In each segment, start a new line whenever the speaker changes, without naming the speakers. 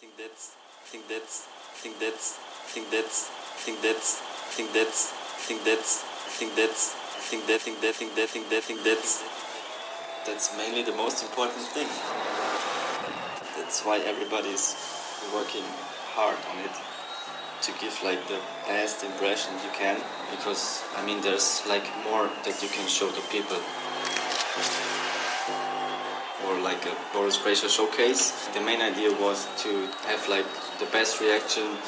think that's think that's think that's think that's think that's think that's think that's think that's think that think that think that think that think that's that's mainly the most important thing. That's why everybody's working hard on it. To give like the best impression you can because I mean there's like more that you can show to people like a Boris Brejcha showcase. The main idea was to have like the best reaction,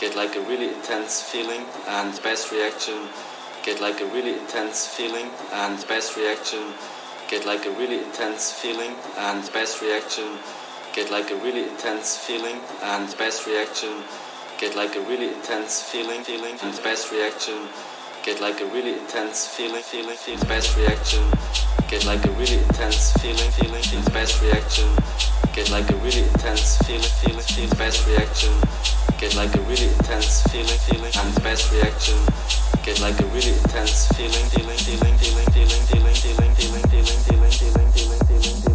get like a really intense feeling, and best reaction, get like a really intense feeling, and best reaction, get like a really intense feeling, and best reaction, get like a really intense feeling, and best reaction, get like a really intense feeling, feeling, and best reaction, get like a really intense feeling, feeling, feeling, best reaction get like a really intense feeling, feeling, feel the best reaction. Get like a really intense feeling, feeling, feel the best reaction. Get like a really intense feeling, feeling, and best reaction. Get like a really intense feeling, feeling, feeling, feeling, feeling, feeling, feeling, feeling, feeling, feeling, feeling, feeling. and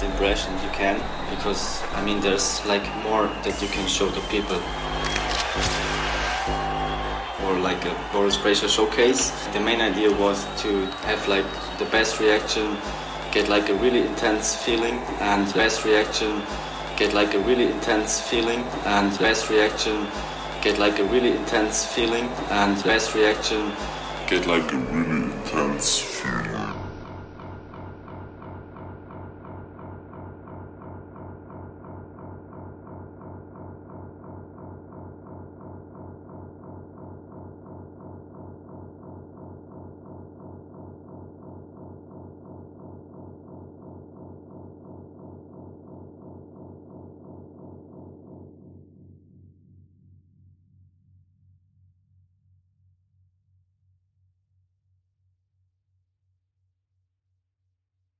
Best impression you can because I mean there's like more that you can show to people or like a Boris Brejcha showcase. The main idea was to have like the best reaction, get like a really intense feeling, and best reaction, get like a really intense feeling, and best reaction, get like a really intense feeling, and best reaction,
get like a really intense feeling.